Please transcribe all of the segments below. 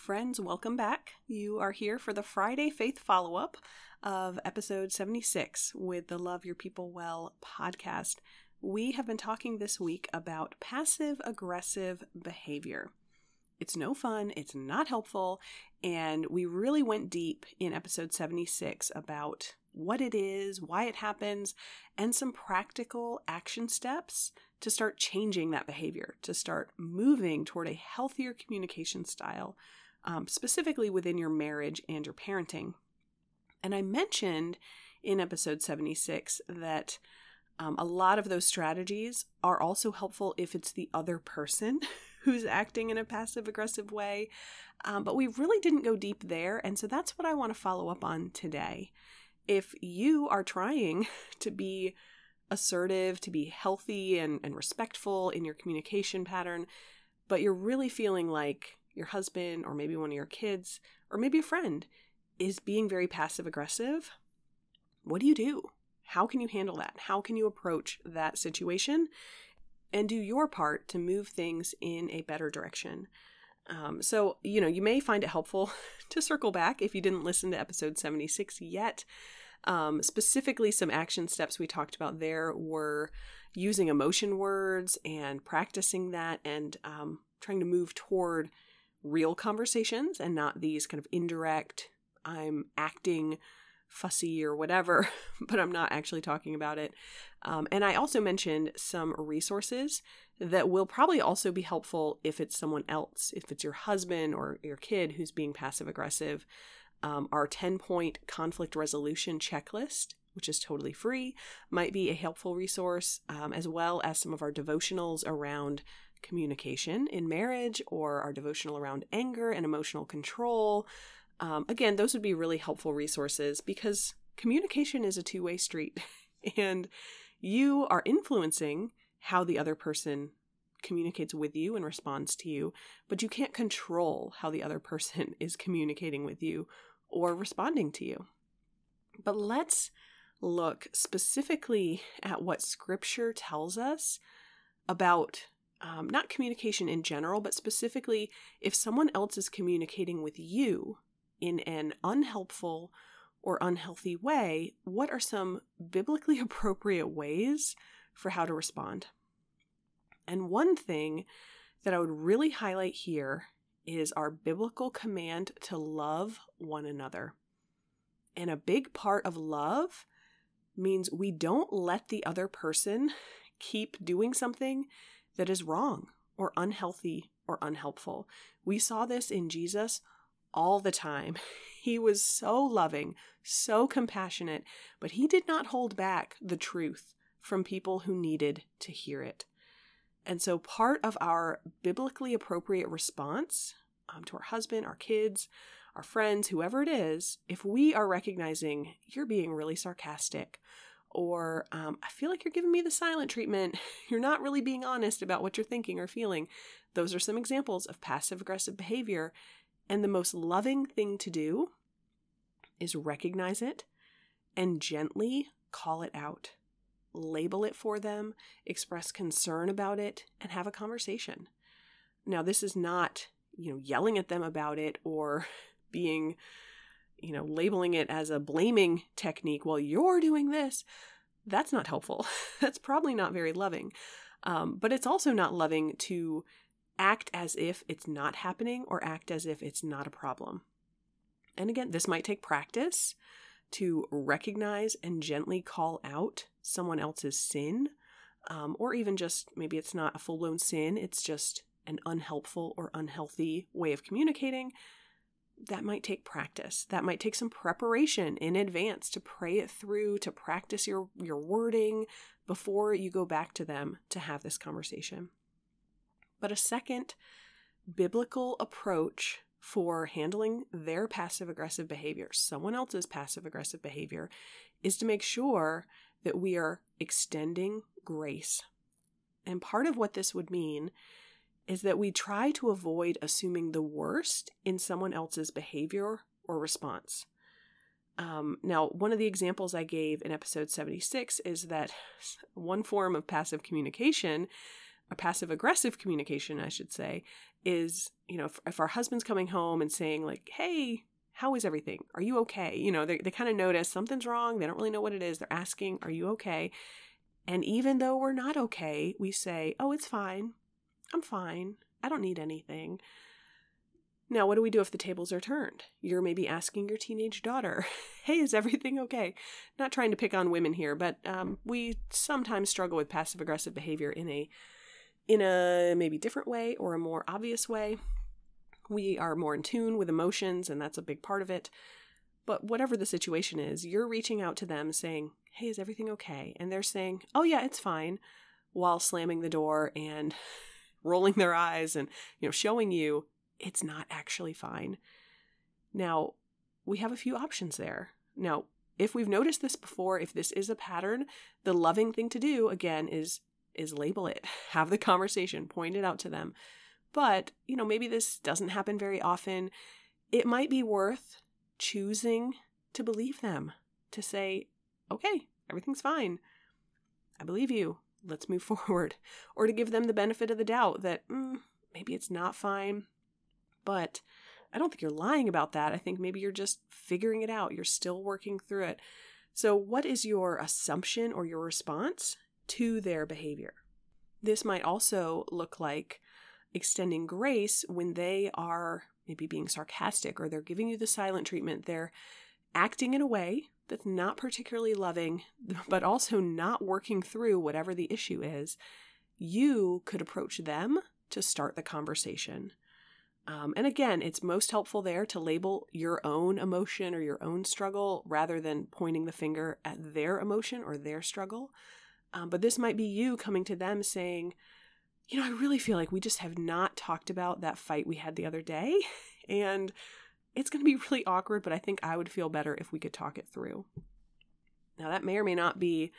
Friends, welcome back. You are here for the Friday Faith follow up of episode 76 with the Love Your People Well podcast. We have been talking this week about passive aggressive behavior. It's no fun, it's not helpful, and we really went deep in episode 76 about what it is, why it happens, and some practical action steps to start changing that behavior, to start moving toward a healthier communication style, um, specifically within your marriage and your parenting. And I mentioned in episode 76 that um, a lot of those strategies are also helpful if it's the other person who's acting in a passive aggressive way. Um, but we really didn't go deep there. And so that's what I want to follow up on today. If you are trying to be assertive, to be healthy and, and respectful in your communication pattern, but you're really feeling like your husband or maybe one of your kids or maybe a friend is being very passive aggressive, what do you do? How can you handle that? How can you approach that situation and do your part to move things in a better direction. Um, so, you know, you may find it helpful to circle back if you didn't listen to episode 76 yet. Um, specifically, some action steps we talked about there were using emotion words and practicing that and um, trying to move toward real conversations and not these kind of indirect, I'm acting fussy or whatever, but I'm not actually talking about it. Um, and I also mentioned some resources that will probably also be helpful if it's someone else, if it's your husband or your kid who's being passive aggressive. Um, our 10 point conflict resolution checklist, which is totally free, might be a helpful resource, um, as well as some of our devotionals around communication in marriage or our devotional around anger and emotional control. Um, again, those would be really helpful resources because communication is a two way street and you are influencing how the other person communicates with you and responds to you, but you can't control how the other person is communicating with you or responding to you. But let's look specifically at what scripture tells us about um, not communication in general, but specifically if someone else is communicating with you in an unhelpful or unhealthy way, what are some biblically appropriate ways for how to respond? And one thing that I would really highlight here is our biblical command to love one another. And a big part of love means we don't let the other person keep doing something that is wrong or unhealthy or unhelpful. We saw this in Jesus all the time. He was so loving, so compassionate, but he did not hold back the truth from people who needed to hear it. And so, part of our biblically appropriate response um, to our husband, our kids, our friends, whoever it is, if we are recognizing you're being really sarcastic, or um, I feel like you're giving me the silent treatment, you're not really being honest about what you're thinking or feeling, those are some examples of passive aggressive behavior and the most loving thing to do is recognize it and gently call it out. Label it for them, express concern about it, and have a conversation. Now, this is not, you know, yelling at them about it or being, you know, labeling it as a blaming technique while you're doing this. That's not helpful. That's probably not very loving. Um, but it's also not loving to act as if it's not happening or act as if it's not a problem. And again, this might take practice to recognize and gently call out someone else's sin, um, or even just maybe it's not a full blown sin, it's just an unhelpful or unhealthy way of communicating. That might take practice. That might take some preparation in advance to pray it through, to practice your, your wording before you go back to them to have this conversation. But a second biblical approach for handling their passive aggressive behavior, someone else's passive aggressive behavior, is to make sure that we are extending grace. And part of what this would mean is that we try to avoid assuming the worst in someone else's behavior or response. Um, now, one of the examples I gave in episode 76 is that one form of passive communication, a passive aggressive communication, I should say, is, you know, if, if, our husband's coming home and saying, like, hey, how is everything? Are you okay? You know, they, they kind of notice something's wrong. They don't really know what it is. They're asking, are you okay? And even though we're not okay, we say, oh, it's fine. I'm fine. I don't need anything. Now, what do we do if the tables are turned? You're maybe asking your teenage daughter, hey, is everything okay? Not trying to pick on women here, but um, we sometimes struggle with passive aggressive behavior in a in a maybe different way or a more obvious way. We are more in tune with emotions, and that's a big part of it. But whatever the situation is, you're reaching out to them saying, Hey, is everything okay? And they're saying, Oh, yeah, it's fine, while slamming the door and rolling their eyes and, you know, showing you it's not actually fine. Now, we have a few options there. Now, if we've noticed this before, if this is a pattern, the loving thing to do again is is label it, have the conversation, point it out to them. But, you know, maybe this doesn't happen very often. It might be worth choosing to believe them, to say, okay, everything's fine. I believe you. Let's move forward. Or to give them the benefit of the doubt that mm, maybe it's not fine, but I don't think you're lying about that. I think maybe you're just figuring it out. You're still working through it. So, what is your assumption or your response to their behavior? This might also look like extending grace when they are maybe being sarcastic or they're giving you the silent treatment. They're acting in a way that's not particularly loving, but also not working through whatever the issue is. You could approach them to start the conversation. Um, and again, it's most helpful there to label your own emotion or your own struggle rather than pointing the finger at their emotion or their struggle. Um, but this might be you coming to them saying, you know, I really feel like we just have not talked about that fight we had the other day. And it's going to be really awkward, but I think I would feel better if we could talk it through. Now, that may or may not be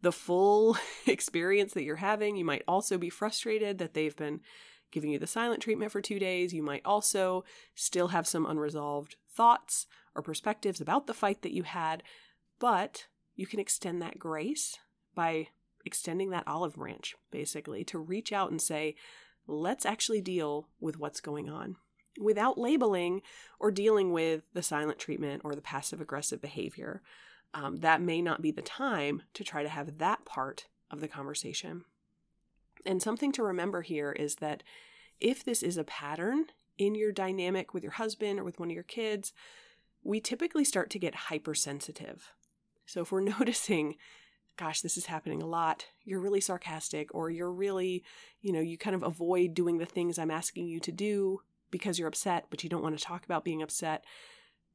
the full experience that you're having. You might also be frustrated that they've been giving you the silent treatment for two days. You might also still have some unresolved thoughts or perspectives about the fight that you had, but you can extend that grace by extending that olive branch, basically, to reach out and say, let's actually deal with what's going on without labeling or dealing with the silent treatment or the passive aggressive behavior. Um, that may not be the time to try to have that part of the conversation. And something to remember here is that if this is a pattern in your dynamic with your husband or with one of your kids, we typically start to get hypersensitive. So if we're noticing gosh, this is happening a lot. You're really sarcastic, or you're really, you know, you kind of avoid doing the things I'm asking you to do because you're upset, but you don't want to talk about being upset.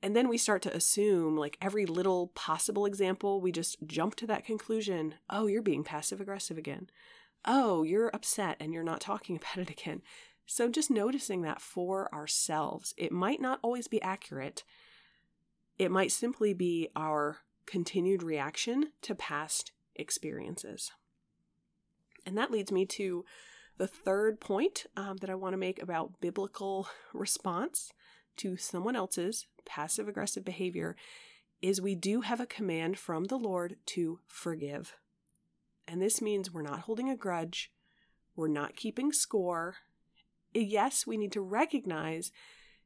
And then we start to assume, like every little possible example, we just jump to that conclusion oh, you're being passive aggressive again. Oh, you're upset and you're not talking about it again. So just noticing that for ourselves, it might not always be accurate. It might simply be our continued reaction to past experiences. And that leads me to the third point um, that I want to make about biblical response to someone else's passive aggressive behavior is we do have a command from the Lord to forgive. And this means we're not holding a grudge, we're not keeping score. Yes, we need to recognize,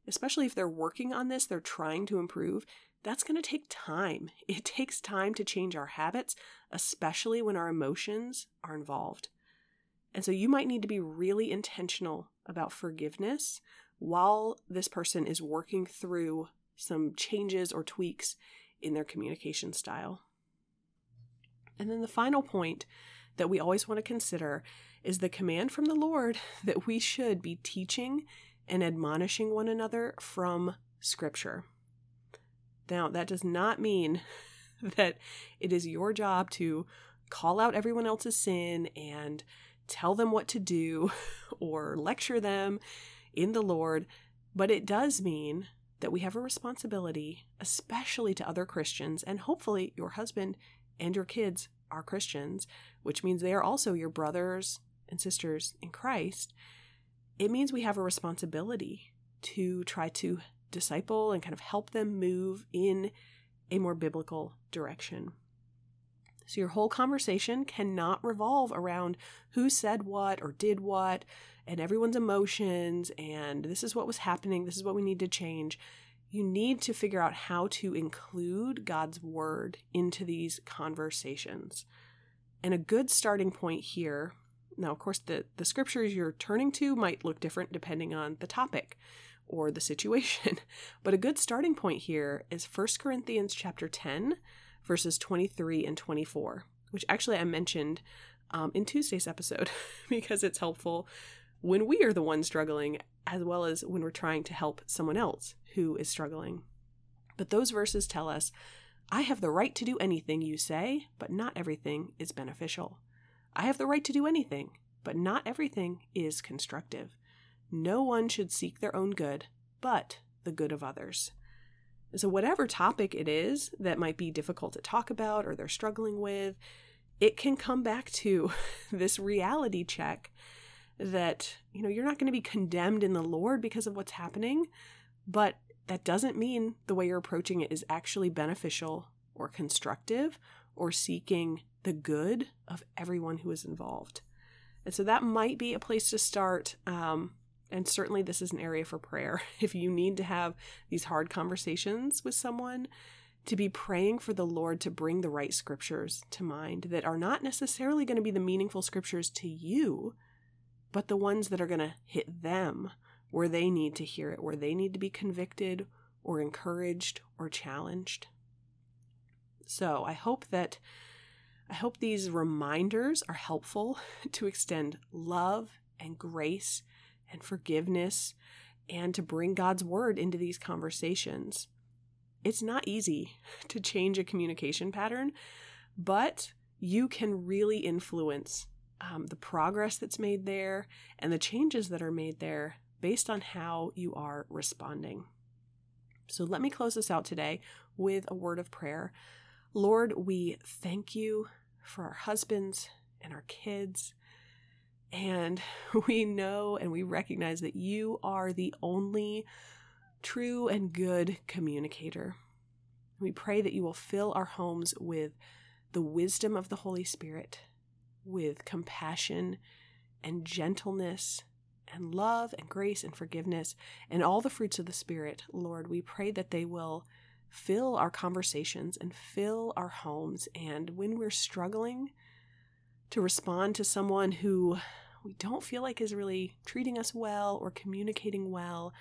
especially if they're working on this, they're trying to improve, that's going to take time. It takes time to change our habits, especially when our emotions are involved. And so you might need to be really intentional about forgiveness while this person is working through some changes or tweaks in their communication style. And then the final point that we always want to consider is the command from the Lord that we should be teaching and admonishing one another from Scripture. Now, that does not mean that it is your job to call out everyone else's sin and tell them what to do or lecture them in the Lord. But it does mean that we have a responsibility, especially to other Christians, and hopefully your husband and your kids are Christians, which means they are also your brothers and sisters in Christ. It means we have a responsibility to try to disciple and kind of help them move in a more biblical direction. So your whole conversation cannot revolve around who said what or did what and everyone's emotions and this is what was happening, this is what we need to change. You need to figure out how to include God's word into these conversations. And a good starting point here, now, of course, the, the scriptures you're turning to might look different depending on the topic or the situation. But a good starting point here is 1 Corinthians chapter 10, verses 23 and 24, which actually I mentioned um, in Tuesday's episode because it's helpful when we are the ones struggling as well as when we're trying to help someone else who is struggling. But those verses tell us I have the right to do anything you say, but not everything is beneficial. I have the right to do anything, but not everything is constructive. No one should seek their own good, but the good of others. So, whatever topic it is that might be difficult to talk about or they're struggling with, it can come back to this reality check that, you know, you're not going to be condemned in the Lord because of what's happening, but that doesn't mean the way you're approaching it is actually beneficial or constructive or seeking the good of everyone who is involved. And so that might be a place to start. Um, and certainly, this is an area for prayer. If you need to have these hard conversations with someone, to be praying for the Lord to bring the right scriptures to mind that are not necessarily going to be the meaningful scriptures to you, but the ones that are going to hit them where they need to hear it, where they need to be convicted or encouraged or challenged. So I hope that I hope these reminders are helpful to extend love and grace and forgiveness and to bring God's word into these conversations. It's not easy to change a communication pattern, but you can really influence um, the progress that's made there and the changes that are made there based on how you are responding. So let me close this out today with a word of prayer. Lord, we thank you for our husbands and our kids. And we know and we recognize that you are the only true and good communicator. We pray that you will fill our homes with the wisdom of the Holy Spirit, with compassion and gentleness and love and grace and forgiveness and all the fruits of the Spirit. Lord, we pray that they will fill our conversations and fill our homes. And when we're struggling to respond to someone who we don't feel like is really treating us well or communicating well,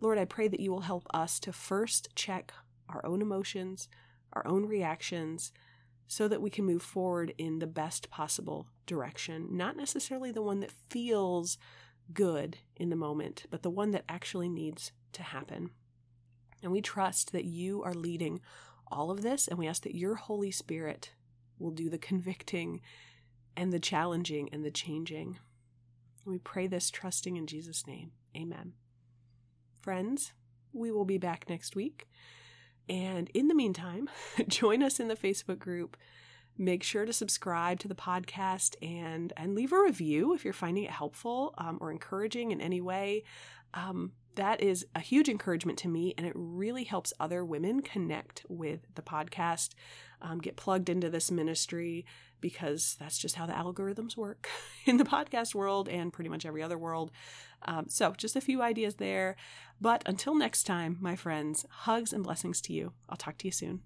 Lord, I pray that you will help us to first check our own emotions, our own reactions, so that we can move forward in the best possible direction. Not necessarily the one that feels good in the moment, but the one that actually needs to happen. And we trust that you are leading all of this, and we ask that your Holy Spirit will do the convicting and the challenging and the changing. We pray this trusting in Jesus' name. Amen. Friends, we will be back next week. And in the meantime, join us in the Facebook group. Make sure to subscribe to the podcast and and leave a review if you're finding it helpful um, or encouraging in any way. Um, that is a huge encouragement to me, and it really helps other women connect with the podcast, um, get plugged into this ministry, because that's just how the algorithms work in the podcast world and pretty much every other world. Um, so, just a few ideas there. But until next time, my friends, hugs and blessings to you. I'll talk to you soon.